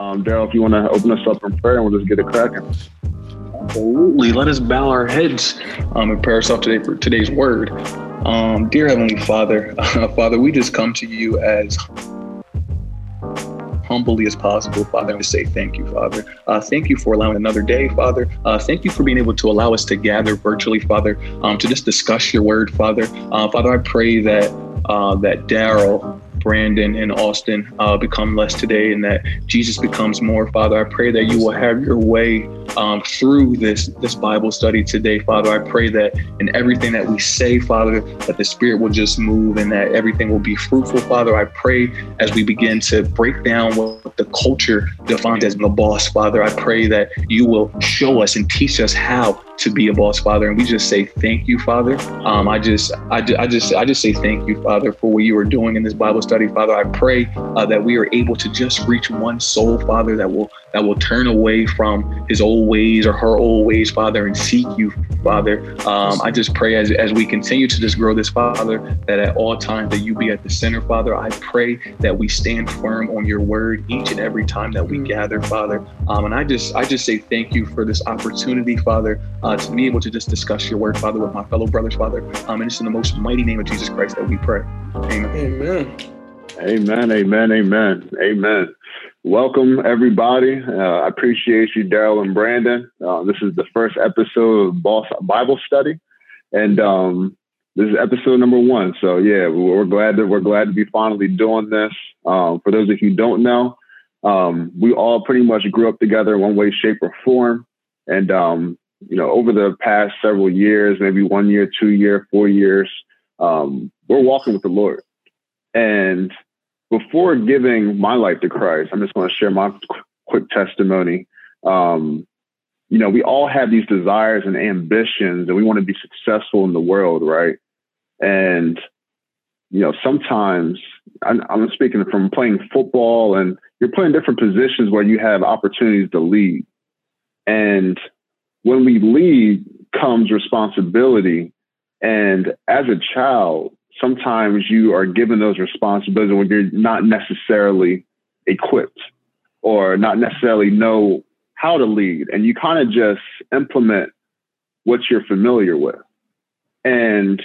Um, Daryl, if you want to open us up in prayer and we'll just get it cracking. Absolutely. Let us bow our heads um, and pray ourselves today for today's word. Um, dear Heavenly Father, uh, Father, we just come to you as humbly as possible, Father, and say thank you, Father. Uh, thank you for allowing another day, Father. Uh, thank you for being able to allow us to gather virtually, Father, um, to just discuss your word, Father. Uh, Father, I pray that uh, that Daryl Brandon and Austin uh, become less today and that Jesus becomes more. Father, I pray that you will have your way um, through this, this Bible study today, Father. I pray that in everything that we say, Father, that the Spirit will just move and that everything will be fruitful, Father. I pray as we begin to break down what the culture defines as the boss, Father. I pray that you will show us and teach us how to be a boss father and we just say thank you father. Um, i just I, I just i just say thank you father for what you are doing in this bible study father. I pray uh, that we are able to just reach one soul father that will that will turn away from his old ways or her old ways father and seek you father um, i just pray as, as we continue to just grow this father that at all times that you be at the center father i pray that we stand firm on your word each and every time that we gather father um, and i just i just say thank you for this opportunity father uh, to be able to just discuss your word, Father, with my fellow brothers, Father. Um, and it's in the most mighty name of Jesus Christ that we pray. Amen. Amen. Amen. Amen. Amen. Amen. Welcome, everybody. Uh, I appreciate you, Daryl and Brandon. Uh, this is the first episode of Boss Bible Study, and um, this is episode number one. So yeah, we're glad that we're glad to be finally doing this. Um, for those of you who don't know, um, we all pretty much grew up together in one way, shape, or form, and um, you know, over the past several years, maybe one year, two year, four years, um, we're walking with the Lord. And before giving my life to Christ, I'm just going to share my qu- quick testimony. Um, you know, we all have these desires and ambitions, and we want to be successful in the world, right? And you know, sometimes I'm, I'm speaking from playing football, and you're playing different positions where you have opportunities to lead. And when we lead comes responsibility. And as a child, sometimes you are given those responsibilities when you're not necessarily equipped or not necessarily know how to lead. And you kind of just implement what you're familiar with. And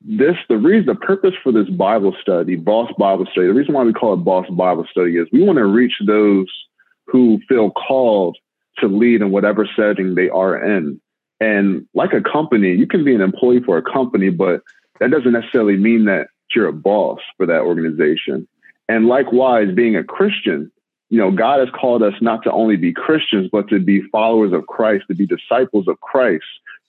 this, the reason, the purpose for this Bible study, Boss Bible Study, the reason why we call it Boss Bible Study is we want to reach those who feel called to lead in whatever setting they are in. And like a company, you can be an employee for a company, but that doesn't necessarily mean that you're a boss for that organization. And likewise, being a Christian, you know, God has called us not to only be Christians, but to be followers of Christ, to be disciples of Christ,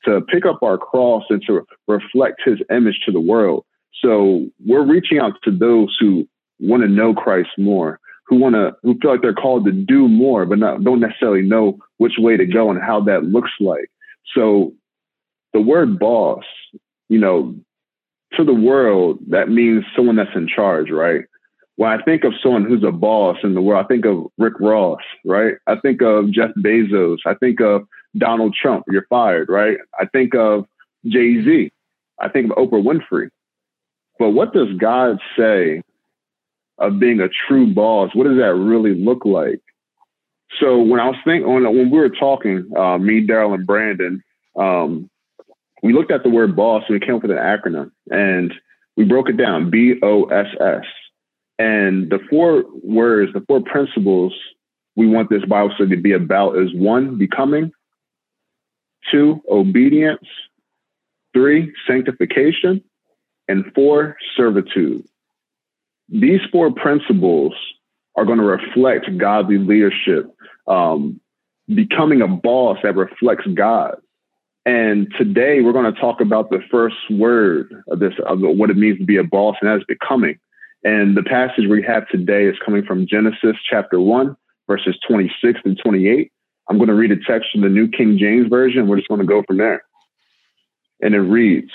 to pick up our cross and to reflect his image to the world. So we're reaching out to those who want to know Christ more, who want to who feel like they're called to do more, but not don't necessarily know which way to go and how that looks like. So the word boss, you know, to the world, that means someone that's in charge, right? When I think of someone who's a boss in the world, I think of Rick Ross, right? I think of Jeff Bezos. I think of Donald Trump, you're fired, right? I think of Jay Z. I think of Oprah Winfrey. But what does God say of being a true boss, what does that really look like? So when I was thinking, when, we were talking, uh, me, Daryl, and Brandon, um, we looked at the word boss and we came up with an acronym and we broke it down, B O S S. And the four words, the four principles we want this Bible study to be about is one, becoming, two, obedience, three, sanctification, and four, servitude. These four principles are going to reflect godly leadership, um, becoming a boss that reflects God. And today we're going to talk about the first word of this, of what it means to be a boss, and that is becoming. And the passage we have today is coming from Genesis chapter 1, verses 26 and 28. I'm going to read a text from the New King James Version. We're just going to go from there. And it reads,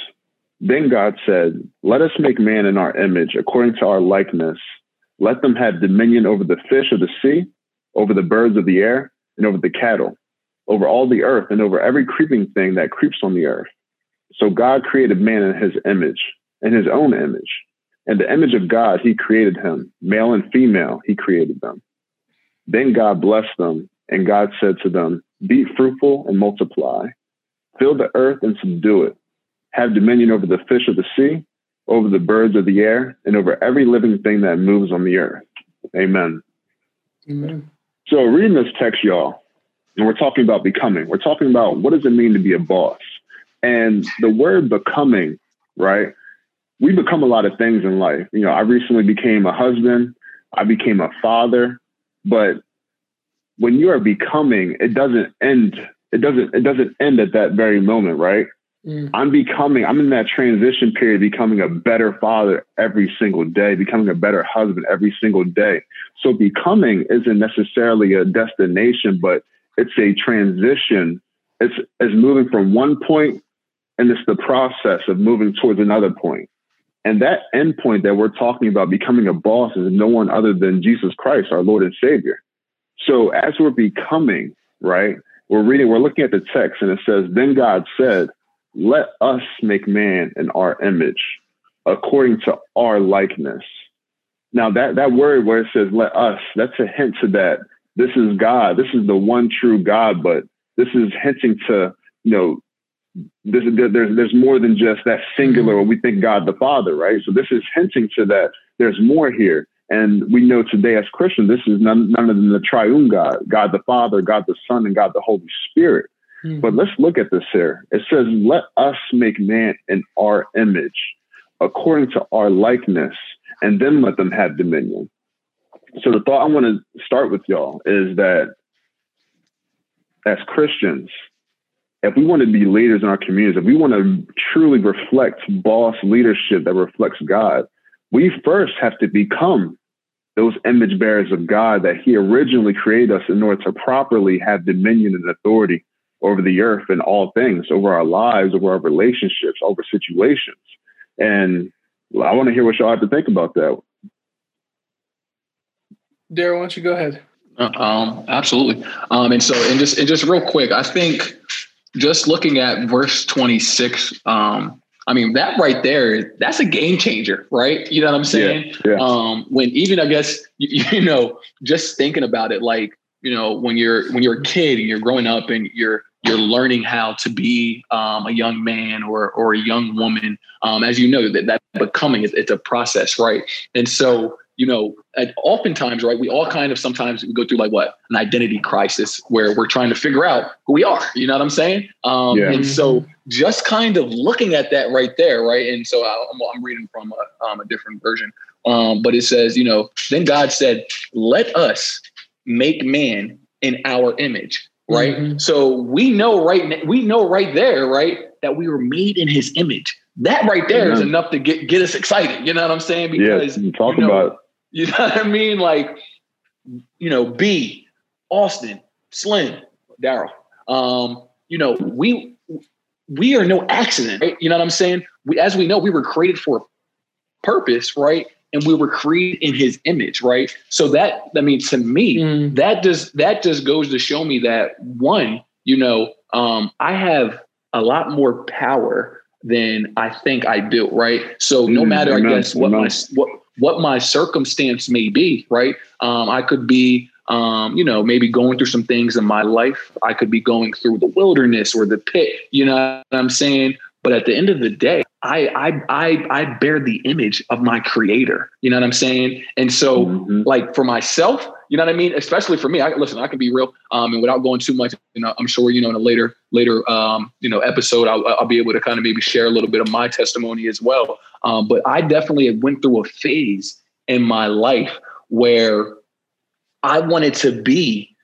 then God said, Let us make man in our image, according to our likeness. Let them have dominion over the fish of the sea, over the birds of the air, and over the cattle, over all the earth, and over every creeping thing that creeps on the earth. So God created man in his image, in his own image. In the image of God, he created him. Male and female, he created them. Then God blessed them, and God said to them, Be fruitful and multiply. Fill the earth and subdue it. Have dominion over the fish of the sea, over the birds of the air, and over every living thing that moves on the earth. Amen. Amen. So, reading this text, y'all, and we're talking about becoming, we're talking about what does it mean to be a boss? And the word becoming, right? We become a lot of things in life. You know, I recently became a husband, I became a father, but when you are becoming, it doesn't end. It doesn't. It doesn't end at that very moment, right? Mm. I'm becoming. I'm in that transition period, becoming a better father every single day, becoming a better husband every single day. So becoming isn't necessarily a destination, but it's a transition. It's it's moving from one point and it's the process of moving towards another point. And that end point that we're talking about, becoming a boss, is no one other than Jesus Christ, our Lord and Savior. So as we're becoming, right, we're reading, we're looking at the text, and it says, Then God said, Let us make man in our image, according to our likeness. Now that that word where it says let us, that's a hint to that this is God. This is the one true God, but this is hinting to, you know, this, there's there's more than just that singular when we think God the Father, right? So this is hinting to that there's more here. And we know today as Christians, this is none, none other than the triune God, God the Father, God the Son, and God the Holy Spirit. Mm-hmm. But let's look at this here. It says, Let us make man in our image, according to our likeness, and then let them have dominion. So the thought I want to start with y'all is that as Christians, if we want to be leaders in our communities, if we want to truly reflect boss leadership that reflects God, we first have to become those image bearers of God that He originally created us in order to properly have dominion and authority over the earth and all things, over our lives, over our relationships, over situations. And I want to hear what y'all have to think about that. Daryl, why don't you go ahead? Uh, um, absolutely. Um, and so, and just and just real quick, I think just looking at verse 26, um, I mean, that right there, that's a game changer, right? You know what I'm saying? Yeah, yeah. Um, when even I guess you, you, know, just thinking about it, like you know, when you're when you're a kid and you're growing up and you're you're learning how to be um, a young man or or a young woman, um, as you know, that that becoming is it's a process, right? And so you know, at, oftentimes, right, we all kind of sometimes we go through like what an identity crisis where we're trying to figure out who we are. You know what I'm saying? Um, yeah. And so, just kind of looking at that right there, right. And so I, am I'm reading from a, um, a different version, um, but it says, you know, then God said, "Let us make man in our image." Right. Mm-hmm. So we know right we know right there, right, that we were made in His image that right there is enough to get get us excited. You know what I'm saying? Because yeah, talk you know, about you know what I mean? Like, you know, B, Austin, Slim, Daryl. Um, you know, we we are no accident, right? You know what I'm saying? We, as we know, we were created for a purpose, right? And we were created in His image, right? So that, I mean, to me, mm. that just that just goes to show me that one, you know, um, I have a lot more power than I think I do, right? So no mm, matter, I guess, what my what what my circumstance may be, right? Um, I could be, um, you know, maybe going through some things in my life. I could be going through the wilderness or the pit. You know what I'm saying? But at the end of the day, I I I I bear the image of my creator. You know what I'm saying? And so, mm-hmm. like for myself, you know what I mean? Especially for me, I listen, I can be real. Um, and without going too much, you know, I'm sure, you know, in a later, later um, you know, episode, I'll, I'll be able to kind of maybe share a little bit of my testimony as well. Um, but I definitely went through a phase in my life where I wanted to be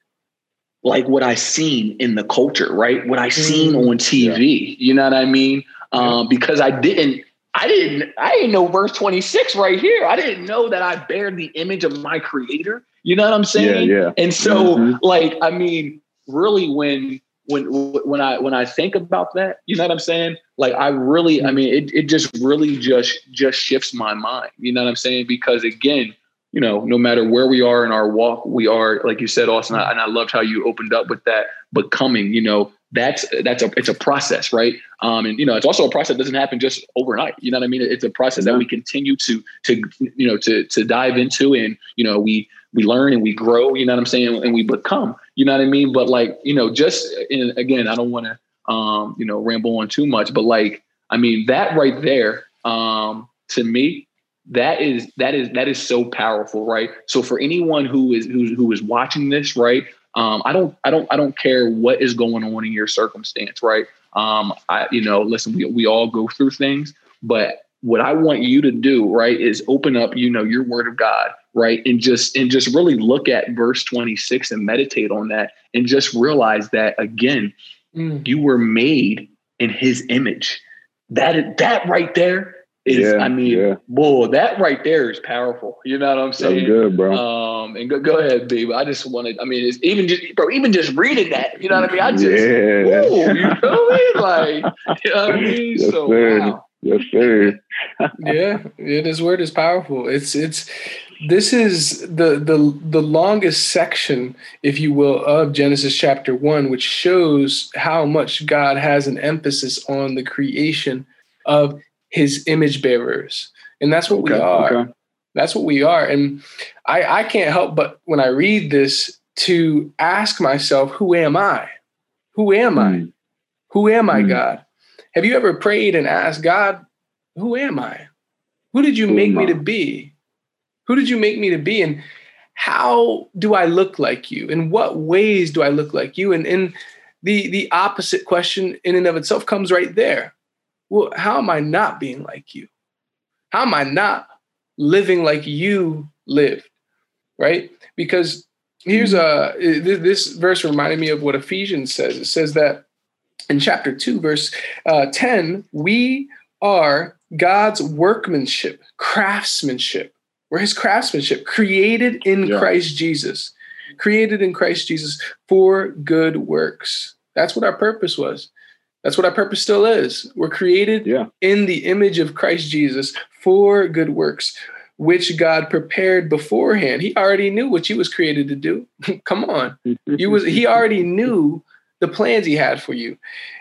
like what I seen in the culture, right? What I seen mm, on TV. Yeah. You know what I mean? Um, because I didn't, I didn't, I didn't know verse 26 right here. I didn't know that I bear the image of my creator. You know what I'm saying? Yeah, yeah. And so, mm-hmm. like, I mean, really, when when when I when I think about that, you know what I'm saying? Like, I really, I mean, it it just really just just shifts my mind. You know what I'm saying? Because again, you know, no matter where we are in our walk, we are, like you said, Austin, and I loved how you opened up with that becoming, you know, that's that's a it's a process, right? Um, and you know, it's also a process that doesn't happen just overnight. You know what I mean? It's a process that we continue to to you know to to dive into, and you know, we we learn and we grow. You know what I'm saying? And we become. You know what I mean? But like you know, just in, again, I don't want to um, you know ramble on too much, but like I mean, that right there, um, to me, that is that is that is so powerful, right? So for anyone who is who who is watching this, right? Um, I don't, I don't, I don't care what is going on in your circumstance, right? Um, I, you know, listen, we, we all go through things, but what I want you to do, right, is open up, you know, your word of God, right? And just, and just really look at verse 26 and meditate on that and just realize that again, mm. you were made in his image. That, that right there is yeah, I mean, yeah. boy, that right there is powerful. You know what I'm saying? That's good, bro. Um, and go, go ahead, baby. I just wanted. I mean, it's even just bro, even just reading that. You know what I mean? I just, yeah. Ooh, you know me, like, you know what I mean? Yes, so sir. wow. Yes, sir. yeah, yeah, this word is powerful. It's it's this is the the the longest section, if you will, of Genesis chapter one, which shows how much God has an emphasis on the creation of his image bearers. And that's what okay, we are. Okay. That's what we are. And I, I can't help but when I read this to ask myself, who am I? Who am I? Hmm. Who am I, mm. God? Have you ever prayed and asked God, who am I? Who did you who make me to be? Who did you make me to be? And how do I look like you? In what ways do I look like you? And, in the, the opposite question in and of itself comes right there well, how am I not being like you? How am I not living like you lived? Right? Because here's mm-hmm. a this verse reminded me of what Ephesians says. It says that in chapter 2, verse uh, 10, we are God's workmanship, craftsmanship. We're his craftsmanship, created in yeah. Christ Jesus, created in Christ Jesus for good works. That's what our purpose was. That's what our purpose still is. We're created yeah. in the image of Christ Jesus for good works, which God prepared beforehand. He already knew what you was created to do. Come on. You was he already knew the plans he had for you.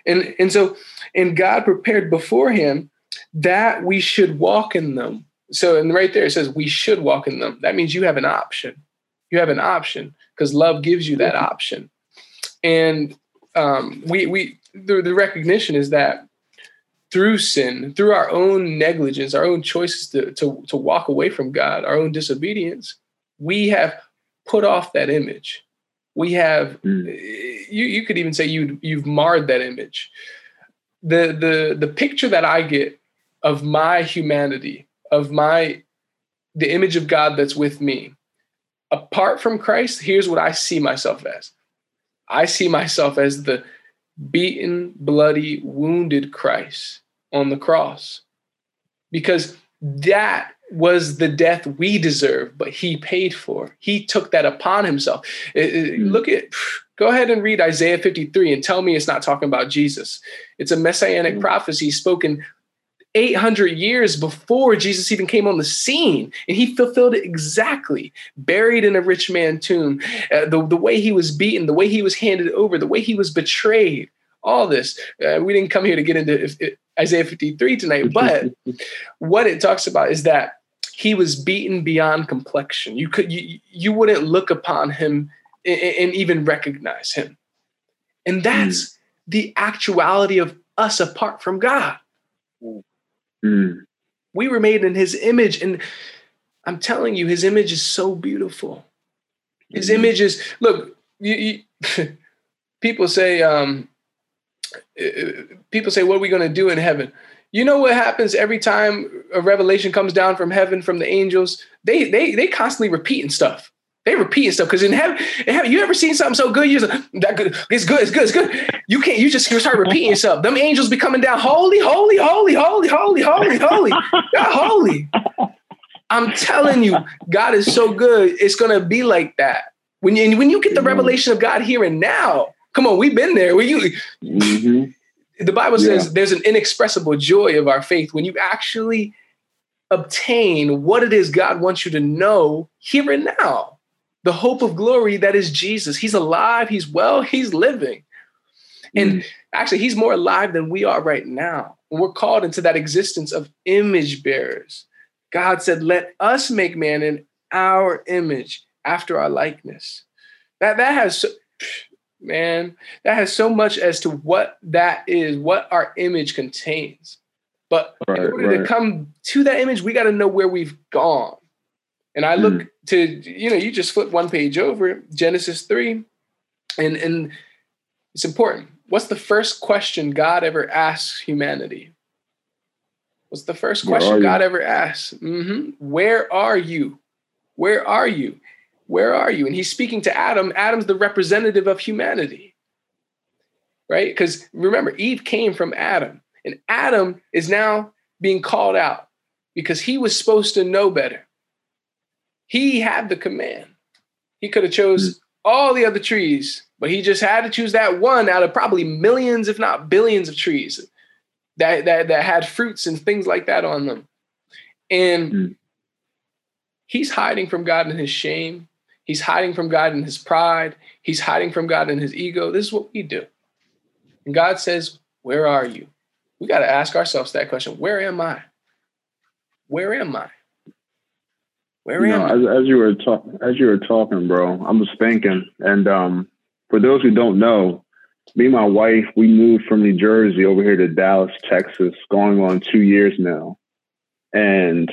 And and so and God prepared beforehand that we should walk in them. So and right there it says we should walk in them. That means you have an option. You have an option because love gives you that option. And um, we we the, the recognition is that through sin, through our own negligence, our own choices to, to, to walk away from God, our own disobedience, we have put off that image. We have, mm. you, you could even say you you've marred that image. The, the, the picture that I get of my humanity, of my, the image of God that's with me, apart from Christ, here's what I see myself as. I see myself as the beaten, bloody, wounded Christ on the cross. Because that was the death we deserve, but he paid for. He took that upon himself. Mm. Look at, go ahead and read Isaiah 53 and tell me it's not talking about Jesus. It's a messianic mm. prophecy spoken 800 years before Jesus even came on the scene. And he fulfilled it exactly. Buried in a rich man tomb, uh, the, the way he was beaten, the way he was handed over, the way he was betrayed, all this. Uh, we didn't come here to get into Isaiah 53 tonight, but what it talks about is that he was beaten beyond complexion. You could you, you wouldn't look upon him and, and even recognize him. And that's mm. the actuality of us apart from God. Mm. We were made in his image. And I'm telling you, his image is so beautiful. His mm. image is, look, you, you, people say, um, people say, What are we going to do in heaven? You know what happens every time a revelation comes down from heaven from the angels? They they they constantly repeating stuff. They repeating stuff because in heaven, in heaven, you ever seen something so good? You're like, that good. It's good. It's good. It's good. You can't. You just start repeating yourself. Them angels be coming down. Holy, holy, holy, holy, holy, holy, holy, God, holy. I'm telling you, God is so good. It's gonna be like that when you when you get the revelation of God here and now. Come on, we've been there. Where you? Mm-hmm. The Bible says yeah. there's an inexpressible joy of our faith when you actually obtain what it is God wants you to know here and now the hope of glory that is Jesus. He's alive, he's well, he's living. And mm. actually, he's more alive than we are right now. We're called into that existence of image bearers. God said, Let us make man in our image after our likeness. That, that has, so, man, that has so much as to what that is, what our image contains. But right, in order right. to come to that image, we got to know where we've gone. And I look mm. To, you know, you just flip one page over, Genesis 3, and, and it's important. What's the first question God ever asks humanity? What's the first question God ever asks? Mm-hmm. Where are you? Where are you? Where are you? And he's speaking to Adam. Adam's the representative of humanity, right? Because remember, Eve came from Adam, and Adam is now being called out because he was supposed to know better. He had the command. He could have chose mm-hmm. all the other trees, but he just had to choose that one out of probably millions, if not billions, of trees that that that had fruits and things like that on them. And mm-hmm. he's hiding from God in his shame. He's hiding from God in his pride. He's hiding from God in his ego. This is what we do. And God says, Where are you? We got to ask ourselves that question Where am I? Where am I? Where you am know, I? As, as you were talking, as you were talking, bro, I was thinking, and um, for those who don't know, me and my wife, we moved from New Jersey over here to Dallas, Texas, going on two years now. And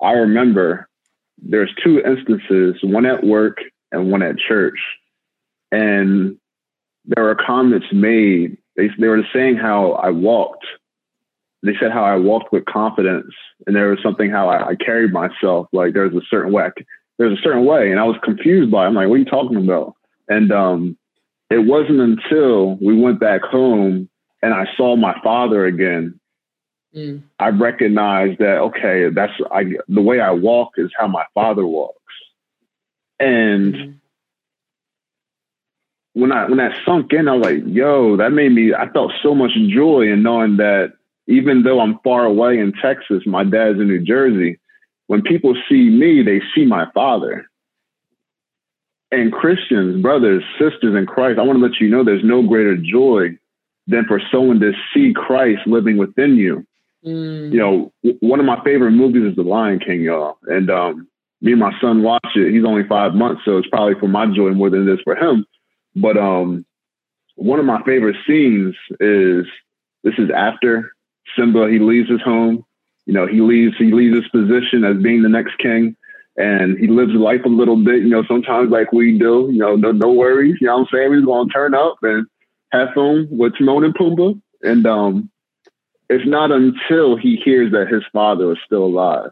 I remember there's two instances, one at work and one at church. And there were comments made. They, they were saying how I walked. They said how I walked with confidence. And there was something how I, I carried myself. Like there's a certain way. There's a certain way. And I was confused by it. I'm like, what are you talking about? And um, it wasn't until we went back home and I saw my father again Mm. I recognize that okay, that's I the way I walk is how my father walks, and mm. when I when that sunk in, I was like, yo, that made me. I felt so much joy in knowing that even though I'm far away in Texas, my dad's in New Jersey. When people see me, they see my father. And Christians, brothers, sisters in Christ, I want to let you know there's no greater joy than for someone to see Christ living within you. Mm. You know, one of my favorite movies is The Lion King, y'all. And um, me and my son watch it. He's only five months, so it's probably for my joy more than it is for him. But um, one of my favorite scenes is this is after Simba he leaves his home. You know, he leaves he leaves his position as being the next king, and he lives life a little bit. You know, sometimes like we do. You know, no no worries. You know what I'm saying? He's gonna turn up and have fun with Timon and Pumbaa, and um, it's not until he hears that his father is still alive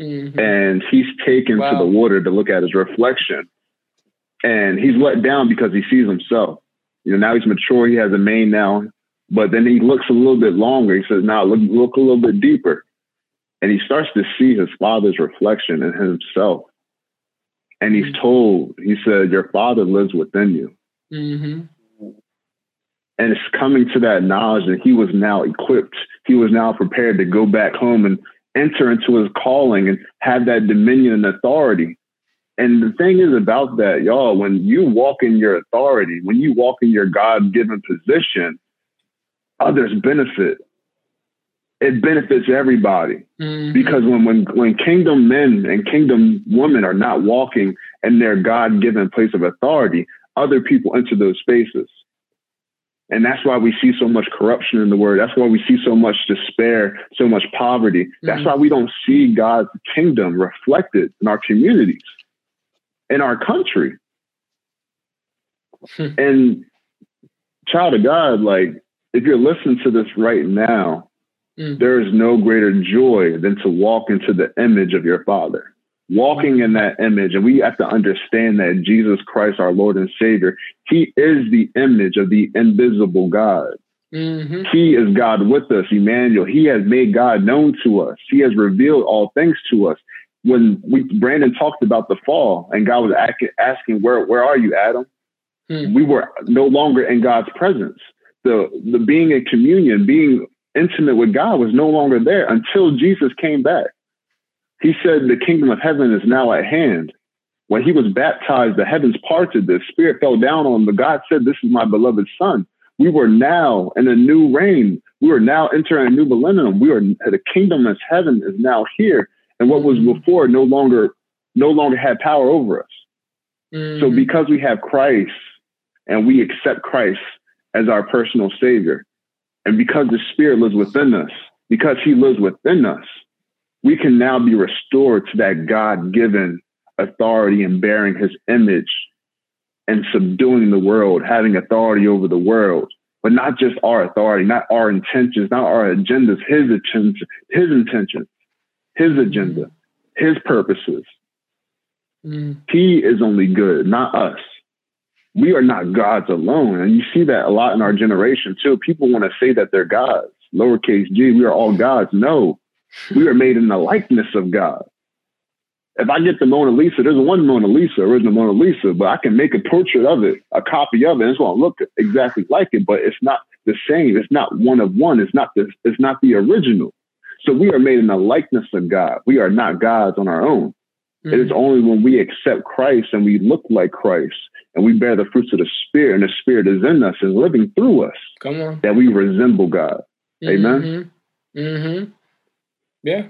mm-hmm. and he's taken wow. to the water to look at his reflection and he's let down because he sees himself you know now he's mature he has a mane now but then he looks a little bit longer. He says now look, look a little bit deeper. And he starts to see his father's reflection in himself. And he's mm-hmm. told he said your father lives within you. Mm-hmm. And it's coming to that knowledge that he was now equipped. He was now prepared to go back home and enter into his calling and have that dominion and authority. And the thing is about that y'all when you walk in your authority when you walk in your god-given position others benefit it benefits everybody mm-hmm. because when, when when kingdom men and kingdom women are not walking in their god-given place of authority other people enter those spaces and that's why we see so much corruption in the word. That's why we see so much despair, so much poverty. Mm-hmm. That's why we don't see God's kingdom reflected in our communities, in our country. Hmm. And child of God, like if you're listening to this right now, mm. there is no greater joy than to walk into the image of your father walking in that image. And we have to understand that Jesus Christ, our Lord and Savior, He is the image of the invisible God. Mm-hmm. He is God with us, Emmanuel. He has made God known to us. He has revealed all things to us. When we Brandon talked about the fall, and God was asking, "Where, where are you, Adam?" Mm. We were no longer in God's presence. The the being in communion, being intimate with God, was no longer there until Jesus came back. He said, The kingdom of heaven is now at hand. When he was baptized, the heavens parted, the spirit fell down on him. But God said, This is my beloved son, We were now in a new reign. We are now entering a new millennium. We are the kingdom of heaven is now here. And what was before no longer no longer had power over us. Mm-hmm. So because we have Christ and we accept Christ as our personal savior, and because the Spirit lives within us, because He lives within us, we can now be restored to that God given authority and bearing His image and subduing the world, having authority over the world, but not just our authority, not our intentions, not our agendas, His intentions, His intentions, His agenda, His purposes. Mm. He is only good, not us we are not gods alone. And you see that a lot in our generation too. People want to say that they're gods, lowercase g, we are all gods. No, we are made in the likeness of God. If I get the Mona Lisa, there's one Mona Lisa, original Mona Lisa, but I can make a portrait of it, a copy of it, and it's going to look exactly like it, but it's not the same. It's not one of one. It's not the, it's not the original. So we are made in the likeness of God. We are not gods on our own. Mm-hmm. It is mm. only when we accept Christ and we look like Christ and we bear the fruits of the Spirit, and the Spirit is in us and living through us. Come on. That we resemble God. Mm-hmm. Amen. Mm-hmm. Yeah.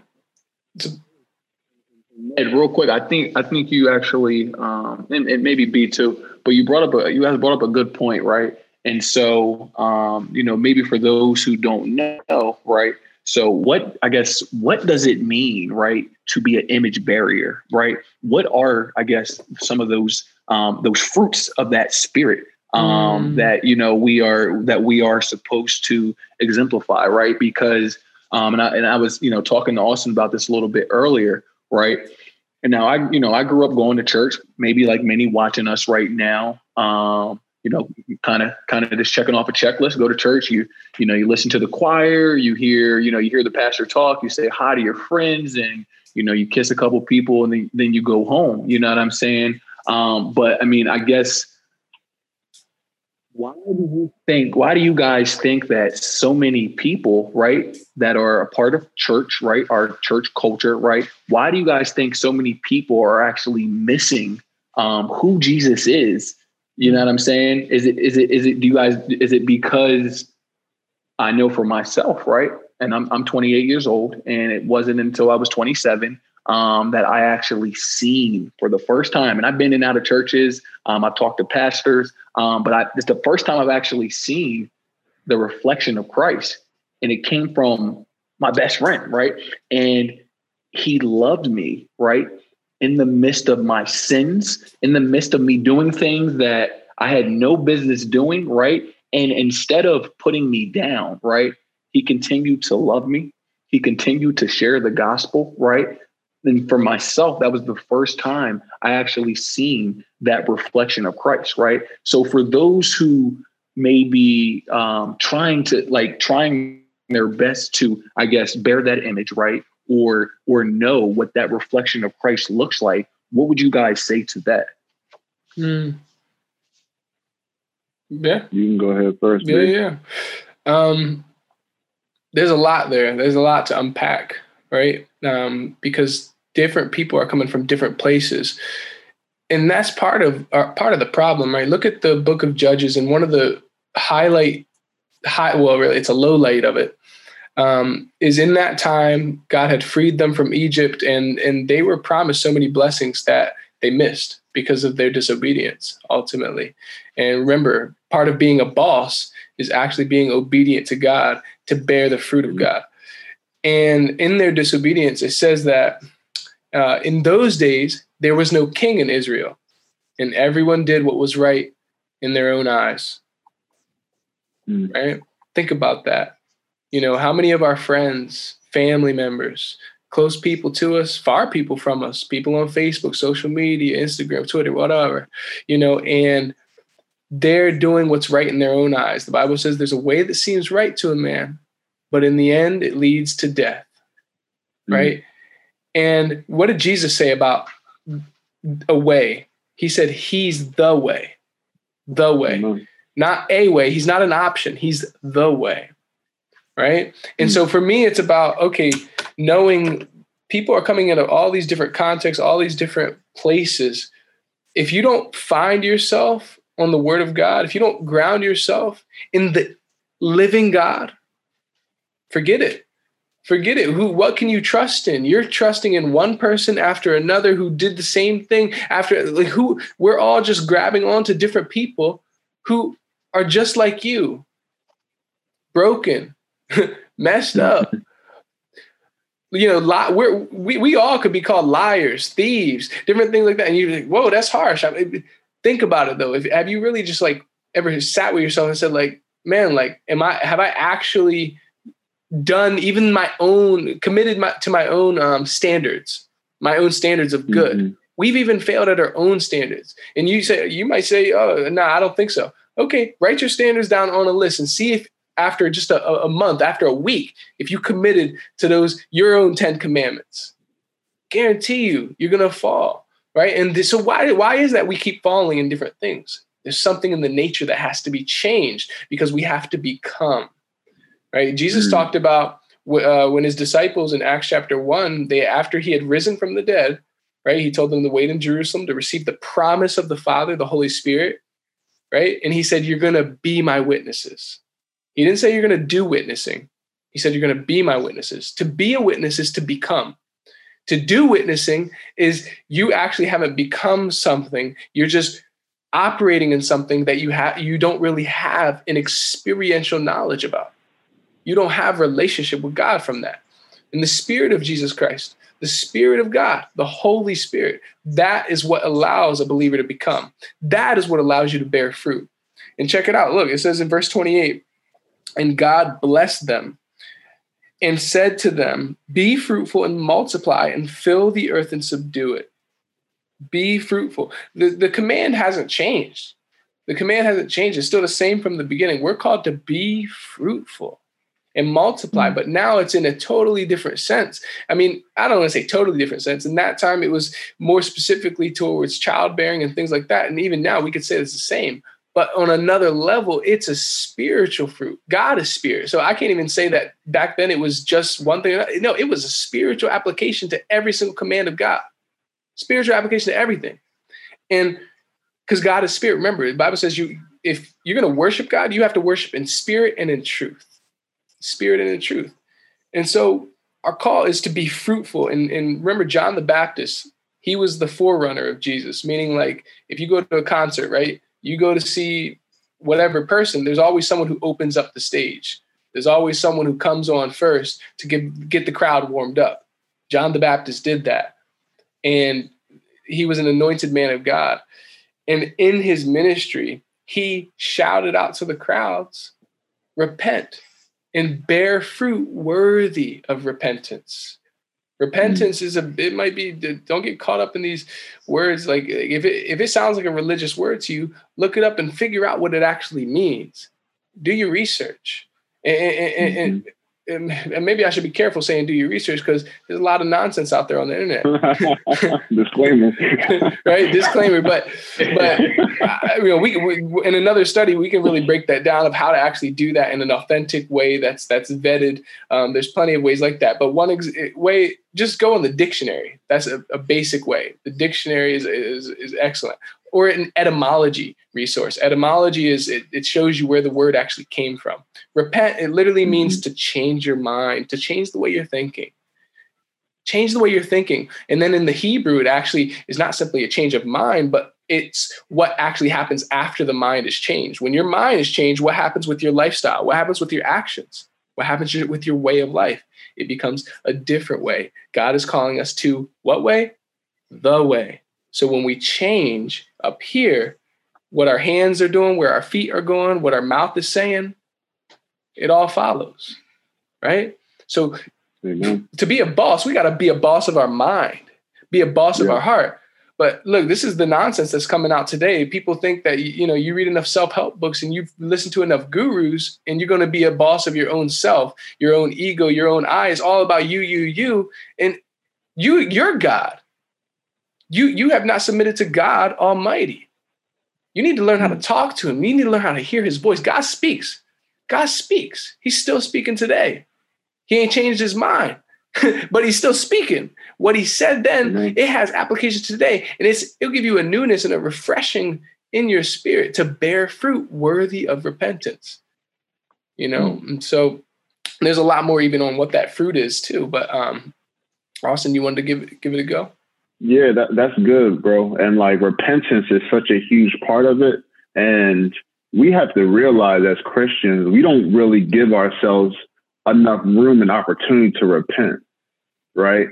And real quick, I think I think you actually, um, and, and maybe B too, but you brought up a you guys brought up a good point, right? And so, um, you know, maybe for those who don't know, right? So, what I guess what does it mean, right, to be an image barrier, right? What are I guess some of those um, those fruits of that spirit um, mm. that you know we are that we are supposed to exemplify, right? Because um, and I and I was you know talking to Austin about this a little bit earlier, right? And now I you know I grew up going to church, maybe like many watching us right now. Um, you know, kind of kind of just checking off a checklist. Go to church. You you know you listen to the choir. You hear you know you hear the pastor talk. You say hi to your friends, and you know you kiss a couple people, and then then you go home. You know what I'm saying? Um, but I mean, I guess why do you think why do you guys think that so many people right that are a part of church right our church culture right why do you guys think so many people are actually missing um, who jesus is? You know what i'm saying? Is it is it is it do you guys is it because i know for myself right and i'm, I'm 28 years old and it wasn't until i was 27 um, that I actually seen for the first time. And I've been in and out of churches. Um, I've talked to pastors, um, but I, it's the first time I've actually seen the reflection of Christ. And it came from my best friend, right? And he loved me, right? In the midst of my sins, in the midst of me doing things that I had no business doing, right? And instead of putting me down, right? He continued to love me. He continued to share the gospel, right? And for myself, that was the first time I actually seen that reflection of Christ, right? So for those who may be um, trying to like trying their best to, I guess, bear that image, right? Or or know what that reflection of Christ looks like, what would you guys say to that? Mm. Yeah. You can go ahead first. Yeah, yeah. Um, there's a lot there. There's a lot to unpack, right? Um, because different people are coming from different places. And that's part of uh, part of the problem right? Look at the book of judges and one of the highlight high well really it's a low light of it um, is in that time god had freed them from egypt and and they were promised so many blessings that they missed because of their disobedience ultimately. And remember part of being a boss is actually being obedient to god to bear the fruit of mm-hmm. god. And in their disobedience it says that uh, in those days, there was no king in Israel, and everyone did what was right in their own eyes. Mm. Right? Think about that. You know, how many of our friends, family members, close people to us, far people from us, people on Facebook, social media, Instagram, Twitter, whatever, you know, and they're doing what's right in their own eyes. The Bible says there's a way that seems right to a man, but in the end, it leads to death. Mm. Right? And what did Jesus say about a way? He said, He's the way, the way, mm-hmm. not a way. He's not an option, He's the way. Right. And mm-hmm. so for me, it's about, okay, knowing people are coming into all these different contexts, all these different places. If you don't find yourself on the word of God, if you don't ground yourself in the living God, forget it. Forget it. Who what can you trust in? You're trusting in one person after another who did the same thing after like who we're all just grabbing onto different people who are just like you. Broken, messed up. you know, li- we're, we we all could be called liars, thieves, different things like that. And you're like, whoa, that's harsh. I mean, think about it though. If have you really just like ever sat with yourself and said, like, man, like, am I have I actually done even my own committed my, to my own um, standards, my own standards of good. Mm-hmm. We've even failed at our own standards. And you say you might say, "Oh, no, nah, I don't think so." Okay, write your standards down on a list and see if after just a, a month, after a week, if you committed to those your own Ten Commandments. Guarantee you, you're gonna fall, right? And this, so why why is that we keep falling in different things? There's something in the nature that has to be changed because we have to become right? Jesus mm talked about uh, when his disciples in Acts chapter one, they after he had risen from the dead, right? He told them to wait in Jerusalem to receive the promise of the Father, the Holy Spirit, right? And he said, "You're going to be my witnesses." He didn't say you're going to do witnessing. He said, You're going to be my witnesses. To be a witness is to become. To do witnessing is you actually haven't become something. You're just operating in something that you have you don't really have an experiential knowledge about. You don't have relationship with God from that. And the spirit of Jesus Christ, the spirit of God, the Holy Spirit, that is what allows a believer to become. That is what allows you to bear fruit. And check it out. Look, it says in verse 28, and God blessed them and said to them, Be fruitful and multiply and fill the earth and subdue it. Be fruitful. The, the command hasn't changed. The command hasn't changed. It's still the same from the beginning. We're called to be fruitful and multiply. Mm. But now it's in a totally different sense. I mean, I don't want to say totally different sense. In that time, it was more specifically towards childbearing and things like that. And even now, we could say it's the same. But on another level, it's a spiritual fruit. God is spirit. So I can't even say that back then it was just one thing. No, it was a spiritual application to every single command of God, spiritual application to everything. And because God is spirit, remember, the Bible says you if you're going to worship God, you have to worship in spirit and in truth spirit and in truth. And so our call is to be fruitful. And, and remember, John the Baptist, he was the forerunner of Jesus, meaning like if you go to a concert, right? You go to see whatever person, there's always someone who opens up the stage. There's always someone who comes on first to get, get the crowd warmed up. John the Baptist did that. And he was an anointed man of God. And in his ministry, he shouted out to the crowds, repent, and bear fruit worthy of repentance. Repentance is a it might be don't get caught up in these words like if it if it sounds like a religious word to you, look it up and figure out what it actually means. Do your research. And, and, mm-hmm. and, and maybe I should be careful saying do your research because there's a lot of nonsense out there on the internet. Disclaimer, right? Disclaimer. But but you know, we, we, in another study we can really break that down of how to actually do that in an authentic way that's that's vetted. Um, there's plenty of ways like that, but one ex- way just go in the dictionary. That's a, a basic way. The dictionary is, is is excellent or an etymology resource. Etymology is it, it, shows you where the word actually came from. Repent, it literally mm-hmm. means to change your mind, to change the way you're thinking. Change the way you're thinking. And then in the Hebrew, it actually is not simply a change of mind, but it's what actually happens after the mind is changed. When your mind is changed, what happens with your lifestyle? What happens with your actions? What happens with your way of life? It becomes a different way. God is calling us to what way? The way. So when we change up here, what our hands are doing, where our feet are going, what our mouth is saying, it all follows. Right? So Amen. to be a boss, we got to be a boss of our mind, be a boss yeah. of our heart. But look, this is the nonsense that's coming out today. People think that you know you read enough self-help books and you've listened to enough gurus and you're going to be a boss of your own self, your own ego, your own I. It's all about you, you, you, and you. You're God you you have not submitted to God Almighty. You need to learn how to talk to him. You need to learn how to hear his voice. God speaks. God speaks. He's still speaking today. He ain't changed his mind, but he's still speaking. What he said then, mm-hmm. it has application today. And it's it'll give you a newness and a refreshing in your spirit to bear fruit worthy of repentance. You know, mm. and so there's a lot more even on what that fruit is too. But um, Austin, you wanted to give it, give it a go? Yeah, that, that's good, bro. And like repentance is such a huge part of it. And we have to realize as Christians, we don't really give ourselves enough room and opportunity to repent, right?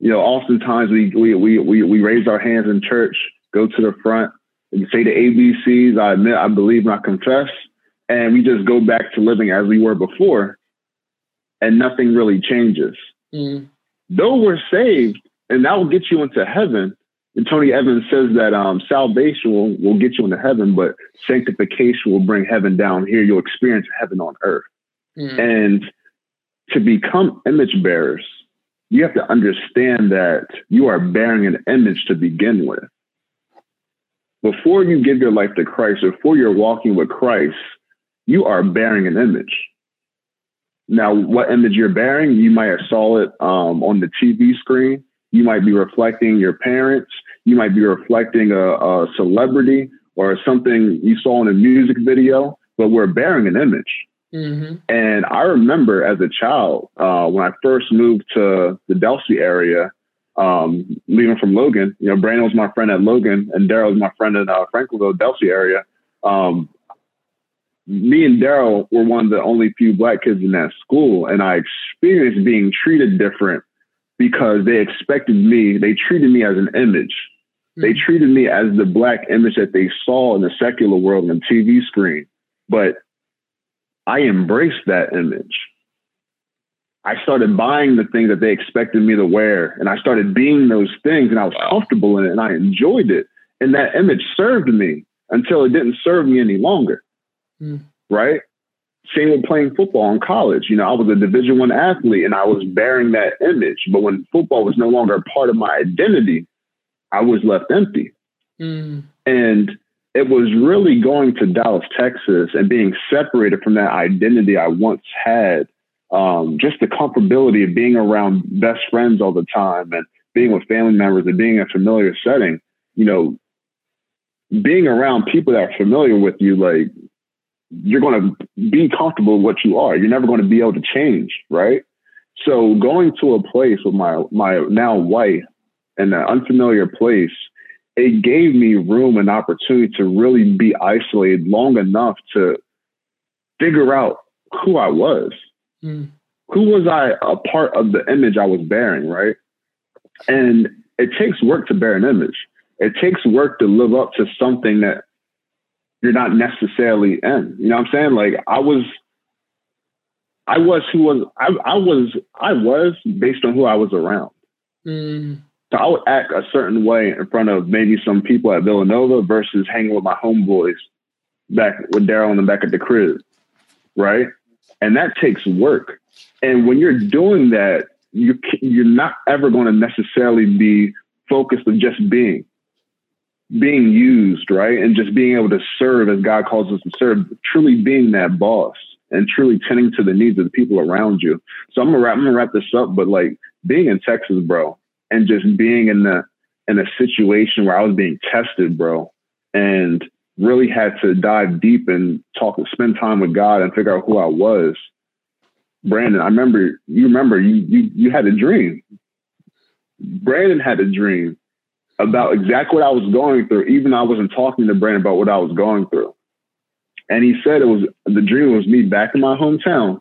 You know, oftentimes we we we we, we raise our hands in church, go to the front, and say the ABCs, I admit, I believe, and I confess, and we just go back to living as we were before, and nothing really changes. Mm. Though we're saved, and that will get you into heaven. And Tony Evans says that um, salvation will, will get you into heaven, but sanctification will bring heaven down here. You'll experience heaven on earth. Mm. And to become image bearers, you have to understand that you are bearing an image to begin with. Before you give your life to Christ, before you're walking with Christ, you are bearing an image. Now, what image you're bearing, you might have saw it um, on the TV screen. You might be reflecting your parents. You might be reflecting a, a celebrity or something you saw in a music video, but we're bearing an image. Mm-hmm. And I remember as a child, uh, when I first moved to the Delsea area, um, leaving from Logan, you know, Brandon was my friend at Logan and Daryl was my friend in uh, Franklinville, Delsea area. Um, me and Daryl were one of the only few black kids in that school, and I experienced being treated different because they expected me, they treated me as an image. Mm-hmm. They treated me as the black image that they saw in the secular world on the TV screen. But I embraced that image. I started buying the things that they expected me to wear, and I started being those things, and I was comfortable in it, and I enjoyed it. And that image served me until it didn't serve me any longer. Mm. Right? Same with playing football in college. You know, I was a Division One athlete, and I was bearing that image. But when football was no longer a part of my identity, I was left empty. Mm. And it was really going to Dallas, Texas, and being separated from that identity I once had. Um, just the comfortability of being around best friends all the time and being with family members and being in a familiar setting. You know, being around people that are familiar with you, like you're going to be comfortable with what you are. You're never going to be able to change, right? So going to a place with my my now wife in an unfamiliar place, it gave me room and opportunity to really be isolated long enough to figure out who I was. Mm. Who was I a part of the image I was bearing, right? And it takes work to bear an image. It takes work to live up to something that you're not necessarily in. You know what I'm saying? Like I was I was who was I, I was I was based on who I was around. Mm. So I would act a certain way in front of maybe some people at Villanova versus hanging with my homeboys back with Daryl and them back at the crib. Right. And that takes work. And when you're doing that, you you're not ever going to necessarily be focused on just being being used, right? And just being able to serve as God calls us to serve, truly being that boss and truly tending to the needs of the people around you. So I'm gonna wrap, I'm gonna wrap this up, but like being in Texas, bro, and just being in the in a situation where I was being tested, bro, and really had to dive deep and talk and spend time with God and figure out who I was. Brandon, I remember you remember you you you had a dream. Brandon had a dream about exactly what I was going through, even though I wasn't talking to Brandon about what I was going through. And he said it was the dream was me back in my hometown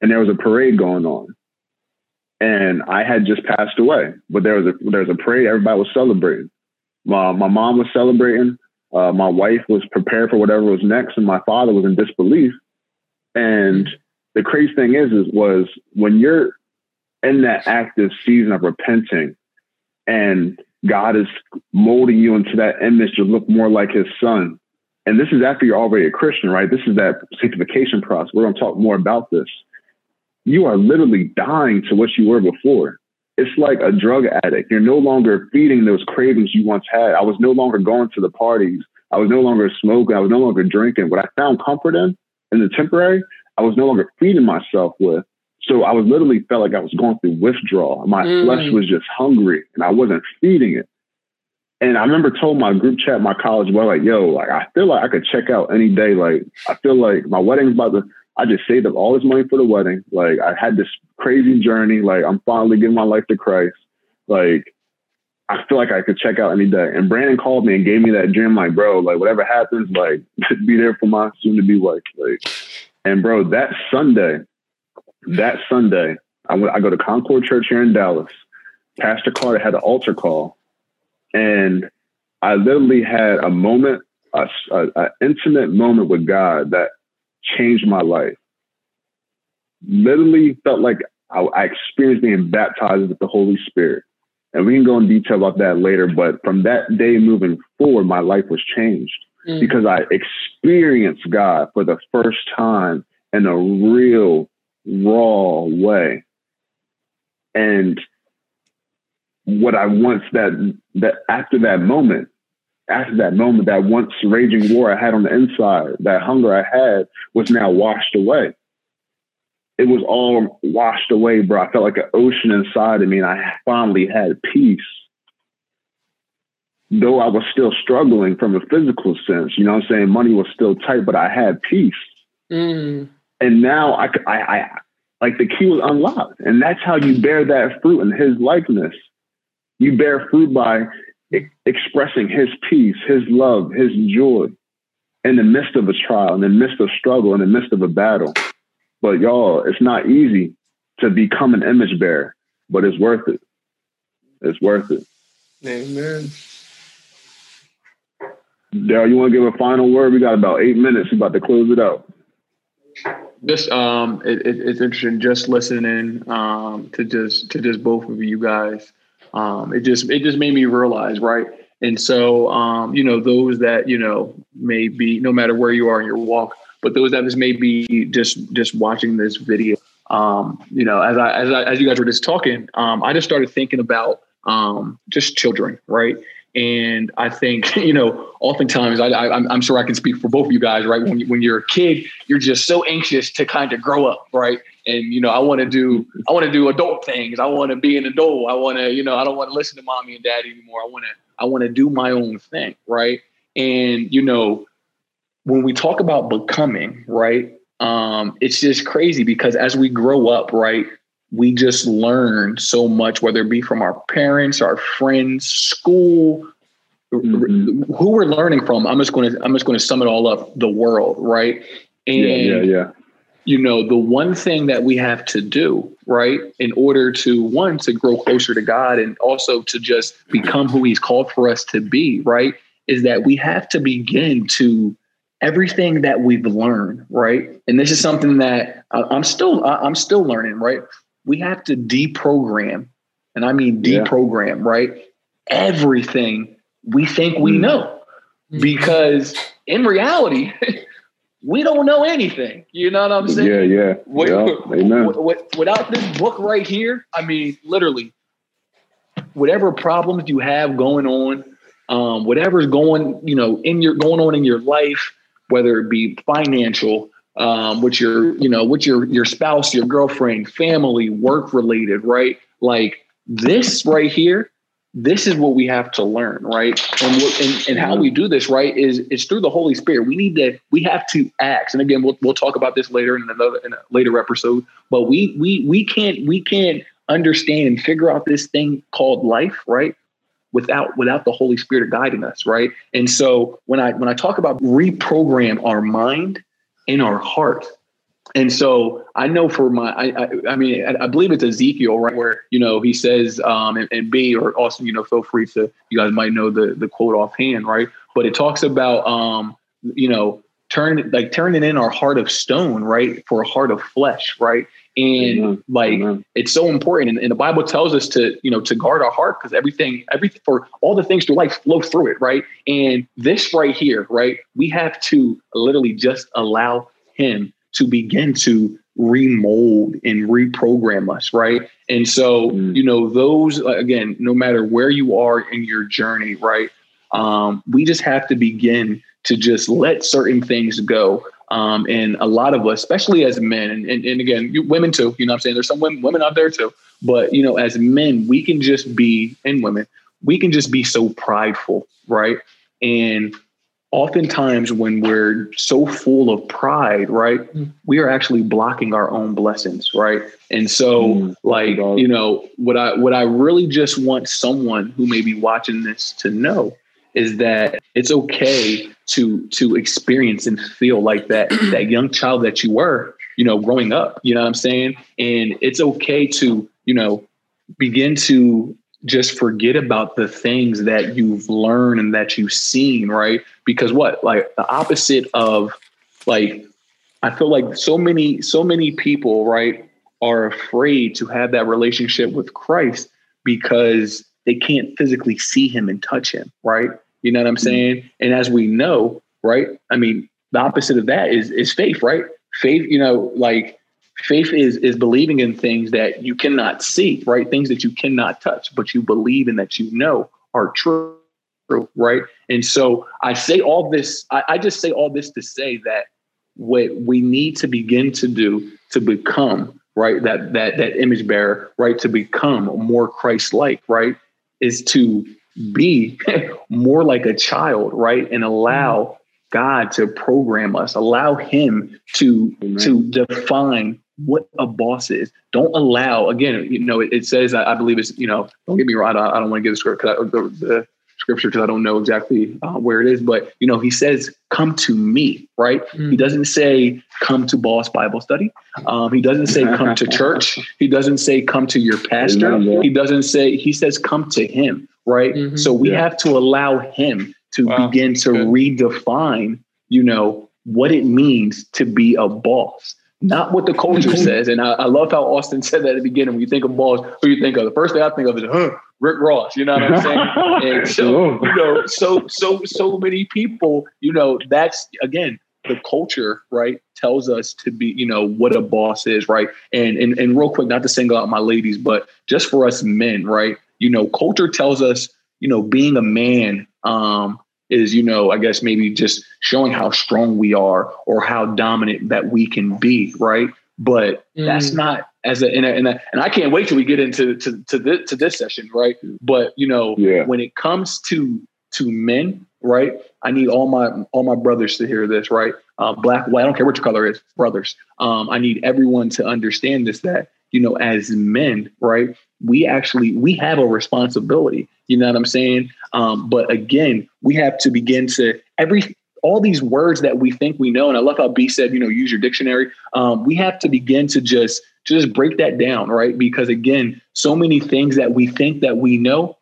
and there was a parade going on. And I had just passed away, but there was a there was a parade, everybody was celebrating. My my mom was celebrating, uh, my wife was prepared for whatever was next, and my father was in disbelief. And the crazy thing is, is was when you're in that active season of repenting and God is molding you into that image to look more like his son. And this is after you're already a Christian, right? This is that sanctification process. We're going to talk more about this. You are literally dying to what you were before. It's like a drug addict. You're no longer feeding those cravings you once had. I was no longer going to the parties. I was no longer smoking. I was no longer drinking. What I found comfort in, in the temporary, I was no longer feeding myself with. So I was literally felt like I was going through withdrawal. My mm. flesh was just hungry and I wasn't feeding it. And I remember told my group chat, my college, well, like, yo, like I feel like I could check out any day. Like I feel like my wedding's about to. I just saved up all this money for the wedding. Like I had this crazy journey. Like I'm finally giving my life to Christ. Like I feel like I could check out any day. And Brandon called me and gave me that dream. Like, bro, like whatever happens, like be there for my soon to be wife. Like, and bro, that Sunday, that Sunday, I went. I go to Concord Church here in Dallas. Pastor Carter had an altar call, and I literally had a moment, a, a, a intimate moment with God that changed my life. Literally felt like I, I experienced being baptized with the Holy Spirit. And we can go in detail about that later. But from that day moving forward, my life was changed mm. because I experienced God for the first time in a real, raw way. And what I once that that after that moment, after that moment, that once raging war I had on the inside, that hunger I had was now washed away. It was all washed away, bro. I felt like an ocean inside of me, and I finally had peace. Though I was still struggling from a physical sense, you know what I'm saying? Money was still tight, but I had peace. Mm. And now I, I, I, like the key was unlocked. And that's how you bear that fruit in his likeness. You bear fruit by expressing his peace, his love, his joy in the midst of a trial, in the midst of struggle, in the midst of a battle. But y'all, it's not easy to become an image bearer, but it's worth it. It's worth it. Amen. Daryl, you want to give a final word? We got about eight minutes. We're about to close it out. Just um, it, it, it's interesting just listening um, to just to just both of you guys. Um, it just it just made me realize, right? And so, um, you know, those that you know may be no matter where you are in your walk, but those that may be just just watching this video, um, you know, as I as I, as you guys were just talking, um, I just started thinking about um, just children, right? And I think, you know, oftentimes I, I, I'm sure I can speak for both of you guys, right? When, when you're a kid, you're just so anxious to kind of grow up, right? And, you know, I want to do, I want to do adult things. I want to be an adult. I want to, you know, I don't want to listen to mommy and daddy anymore. I want to, I want to do my own thing, right? And, you know, when we talk about becoming, right? Um, it's just crazy because as we grow up, right, we just learn so much, whether it be from our parents, our friends, school, mm-hmm. who we're learning from. I'm just going to I'm just going to sum it all up: the world, right? And yeah, yeah, yeah. You know, the one thing that we have to do, right, in order to one to grow closer to God and also to just become who He's called for us to be, right, is that we have to begin to everything that we've learned, right? And this is something that I'm still I'm still learning, right? We have to deprogram, and I mean deprogram, yeah. right? Everything we think we mm. know. Mm. Because in reality, we don't know anything. You know what I'm saying? Yeah, yeah. What, yeah. Amen. without this book right here, I mean, literally, whatever problems you have going on, um, whatever's going, you know, in your going on in your life, whether it be financial, um, with your, you know, with your your spouse, your girlfriend, family, work related, right? Like this right here, this is what we have to learn, right? And what, and, and how we do this, right, is it's through the Holy Spirit. We need to, we have to act. And again, we'll we'll talk about this later in another in a later episode. But we we we can't we can't understand and figure out this thing called life, right? without without the holy spirit guiding us right and so when i when i talk about reprogram our mind in our heart. And so I know for my, I, I, I mean, I, I, believe it's Ezekiel, right, where you know he says, um, and, and B, or also you know, feel free to, you guys might know the the quote offhand, right? But it talks about, um, you know, turn like turning in our heart of stone, right, for a heart of flesh, right? And Amen. like Amen. it's so important, and, and, the Bible tells us to, you know, to guard our heart because everything, everything for all the things through life flow through it, right? And this right here, right, we have to literally just allow him to begin to remold and reprogram us, right? And so, mm. you know, those again, no matter where you are in your journey, right? Um, we just have to begin to just let certain things go. Um, and a lot of us, especially as men, and, and, and again, you, women too, you know what I'm saying? There's some women, women out there too. But, you know, as men, we can just be, and women, we can just be so prideful, right? And oftentimes when we're so full of pride, right, mm. we are actually blocking our own blessings, right? And so mm. like, you know, what I what I really just want someone who may be watching this to know is that it's okay to to experience and feel like that that young child that you were, you know, growing up, you know what I'm saying? And it's okay to, you know, begin to just forget about the things that you've learned and that you've seen, right? Because what, like the opposite of like, I feel like so many, so many people, right, are afraid to have that relationship with Christ because they can't physically see him and touch him, right? You know what I'm mm-hmm. saying? And as we know, right? I mean, the opposite of that is is faith, right? Faith, you know, like faith is is believing in things that you cannot see right things that you cannot touch but you believe in that you know are true right and so i say all this I, I, just say all this to say that what we need to begin to do to become right that that that image bearer right to become more christ-like right is to be more like a child right and allow God to program us, allow Him to Amen. to define what a boss is. Don't allow, again, you know, it, it says, I, I, believe it's, you know, don't get me wrong, I, I don't want to give the scripture, the, the scripture because I don't know exactly uh, where it is, but, you know, he says, come to me, right? Mm. He doesn't say, come to boss Bible study. Um, he doesn't say, come to church. He doesn't say, come to your pastor. He doesn't say, he says, come to him, right? Mm-hmm. So we yeah. have to allow him to wow. begin to Good. redefine, you know, what it means to be a boss not what the culture says. And I, I, love how Austin said that at the beginning. When you think of balls, who you think of? The first thing I think of is huh, Rick Ross. You know what I'm saying? and so you know, so so so many people, you know, that's again the culture, right? Tells us to be, you know, what a boss is, right? And and and real quick, not to single out my ladies, but just for us men, right? You know, culture tells us, you know, being a man, um, is, you know, I guess maybe just showing how strong we are or how dominant that we can be, right? But mm. that's not as a and, a, and, a, and I can't wait till we get into to to this, to this session, right? But you know, yeah. when it comes to to men, right? I need all my all my brothers to hear this, right? Uh, black, white, I don't care what your color is, brothers. Um, I need everyone to understand this that you know, as men, right? We actually we have a responsibility. You know what I'm saying? Um, but again, we have to begin to every all these words that we think we know. And I love how B said, you know, use your dictionary. Um, we have to begin to just just break that down, right? Because again, so many things that we think that we know,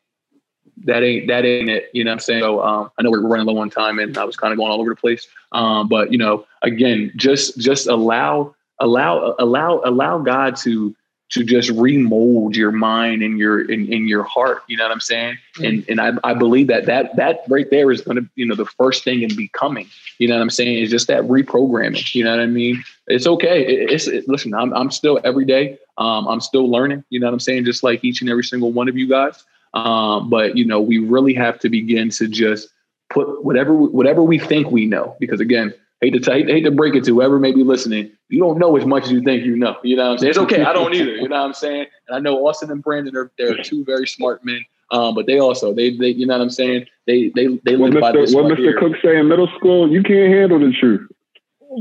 that ain't that ain't it. You know what I'm saying? So um, I know we're running low on time and I was kind of going all over the place. Um, but you know, again, just just allow allow allow allow God to to just remold your mind and your in, in your heart you know what i'm saying? Mm-hmm. and and I, I believe that that that right there is going to you know the first thing in becoming you know what i'm saying? Is just that reprogramming you know what i mean? It's okay it, it's it, listen I'm, I'm still every day um, i'm still learning you know what i'm saying? Just like each and every single one of you guys. Um, but you know we really have to begin to just put whatever whatever we think we know because again hate to hate, hate to break it to whoever may be listening. You don't know as much as you think you know. You know what I'm saying? It's okay. I don't either. You know what I'm saying? And I know Austin and Brandon are they're two very smart men. Um, but they also they they you know what I'm saying? They they they live what by Mr. this. What Mr. Here. Cook say in middle school? You can't handle the truth.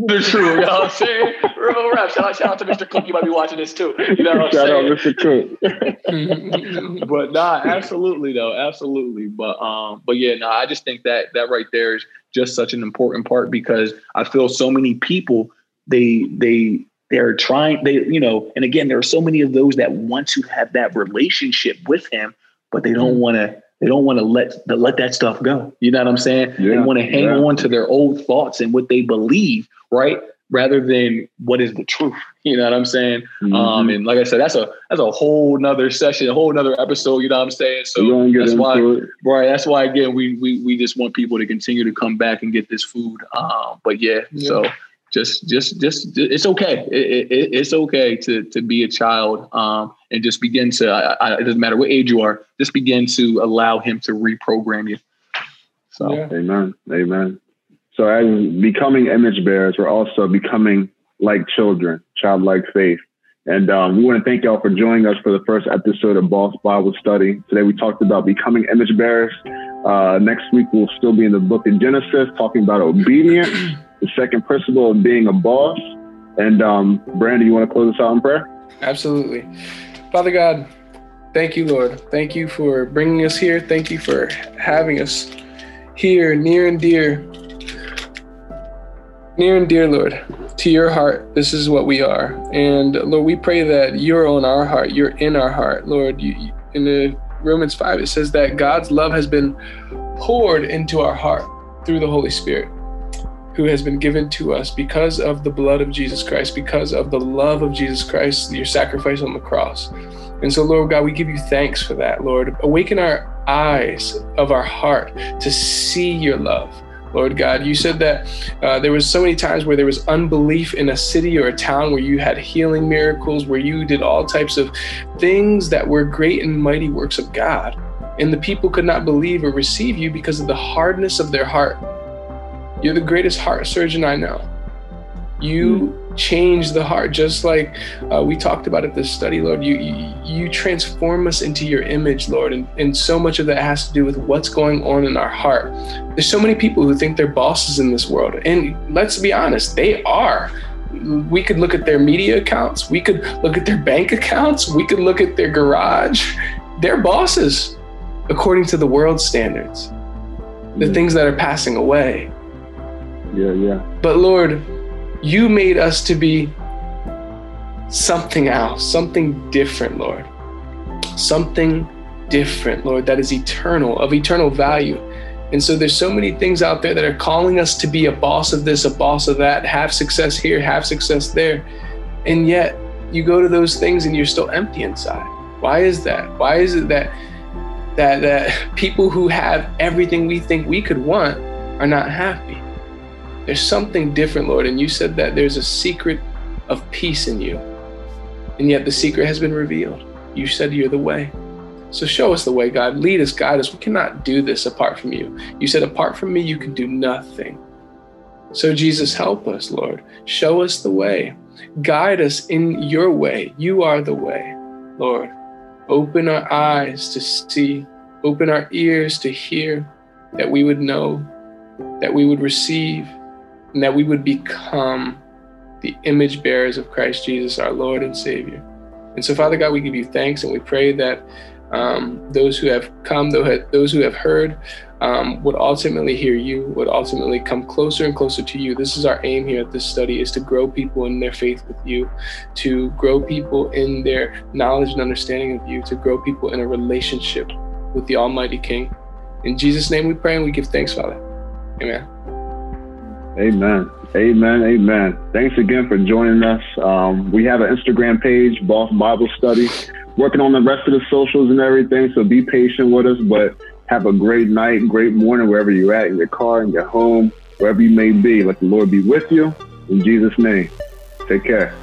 The truth, you know what I'm saying? Real rap. Shout out, shout out to Mr. Cook. You might be watching this too. You know what I'm shout saying? Shout out Mr. Cook. but nah, absolutely though, absolutely. But um, but yeah, no, nah, I just think that that right there is just such an important part because I feel so many people they they they're trying they you know and again there are so many of those that want to have that relationship with him but they don't mm. want to they don't want to let let that stuff go you know what i'm saying yeah, they want to hang yeah. on to their old thoughts and what they believe right rather than what is the truth. You know what I'm saying? Um, mm-hmm. Um, and like I said, that's a that's a whole nother session, a whole nother episode. You know what I'm saying? So that's why, it. right? That's why again we we we just want people to continue to come back and get this food. Um, but yeah, yeah. so just just just it's okay. It, it, it's okay to to be a child um, and just begin to. I, I, it doesn't matter what age you are. Just begin to allow him to reprogram you. So, yeah. amen, amen. So as becoming image bearers, we're also becoming like children, childlike faith. And um, we want to thank y'all for joining us for the first episode of Boss Bible Study. Today we talked about becoming image bearers. Uh, next week we'll still be in the book of Genesis, talking about obedience, the second principle of being a boss. And um, Brandon, you want to close us out in prayer? Absolutely. Father God, thank you, Lord. Thank you for bringing us here. Thank you for having us here, near and dear. Near and dear, Lord to your heart, this is what we are. And Lord, we pray that you're on our heart, you're in our heart. Lord, you, in the Romans 5, it says that God's love has been poured into our heart through the Holy Spirit, who has been given to us because of the blood of Jesus Christ, because of the love of Jesus Christ, your sacrifice on the cross. And so, Lord God, we give you thanks for that, Lord. Awaken our eyes of our heart to see your love Lord God. You said that uh, there was so many times where there was unbelief in a city or a town where you had healing miracles, where you did all types of things that were great and mighty works of God. And the people could not believe or receive you because of the hardness of their heart. You're the greatest heart surgeon I know. You change the heart, just like uh, we talked about at this study, Lord. You, you, you transform us into your image, Lord, and, and so much of that has to do with what's going on in our heart. There's so many people who think they're bosses in this world, and let's be honest, they are. We could look at their media accounts, we could look at their bank accounts, we could look at their garage. They're bosses according to the world standards, the mm. things that are passing away. Yeah, yeah. But Lord, you made us to be something else, something different, Lord. Something different, Lord, that is eternal, of eternal value. And so there's so many things out there that are calling us to be a boss of this, a boss of that, have success here, have success there. And yet you go to those things and you're still empty inside. Why is that? Why is it that that that people who have everything we think we could want are not happy? There's something different, Lord. And you said that there's a secret of peace in you. And yet the secret has been revealed. You said you're the way. So show us the way, God. Lead us, guide us. We cannot do this apart from you. You said, apart from me, you can do nothing. So, Jesus, help us, Lord. Show us the way. Guide us in your way. You are the way, Lord. Open our eyes to see, open our ears to hear, that we would know, that we would receive, and that we would become the image bearers of Christ Jesus, our Lord and Savior. And so, Father God, we give you thanks and we pray that um, those who have come, those who have heard, um, would ultimately hear you, would ultimately come closer and closer to you. This is our aim here at this study: is to grow people in their faith with you, to grow people in their knowledge and understanding of you, to grow people in a relationship with the Almighty King. In Jesus' name, we pray and we give thanks, Father. Amen. Amen. Amen. Amen. Thanks again for joining us. Um, we have an Instagram page, Boss Bible Study. Working on the rest of the socials and everything, so be patient with us. But have a great night, great morning, wherever you're at, in your car, in your home, wherever you may be. Let the Lord be with you. In Jesus' name, take care.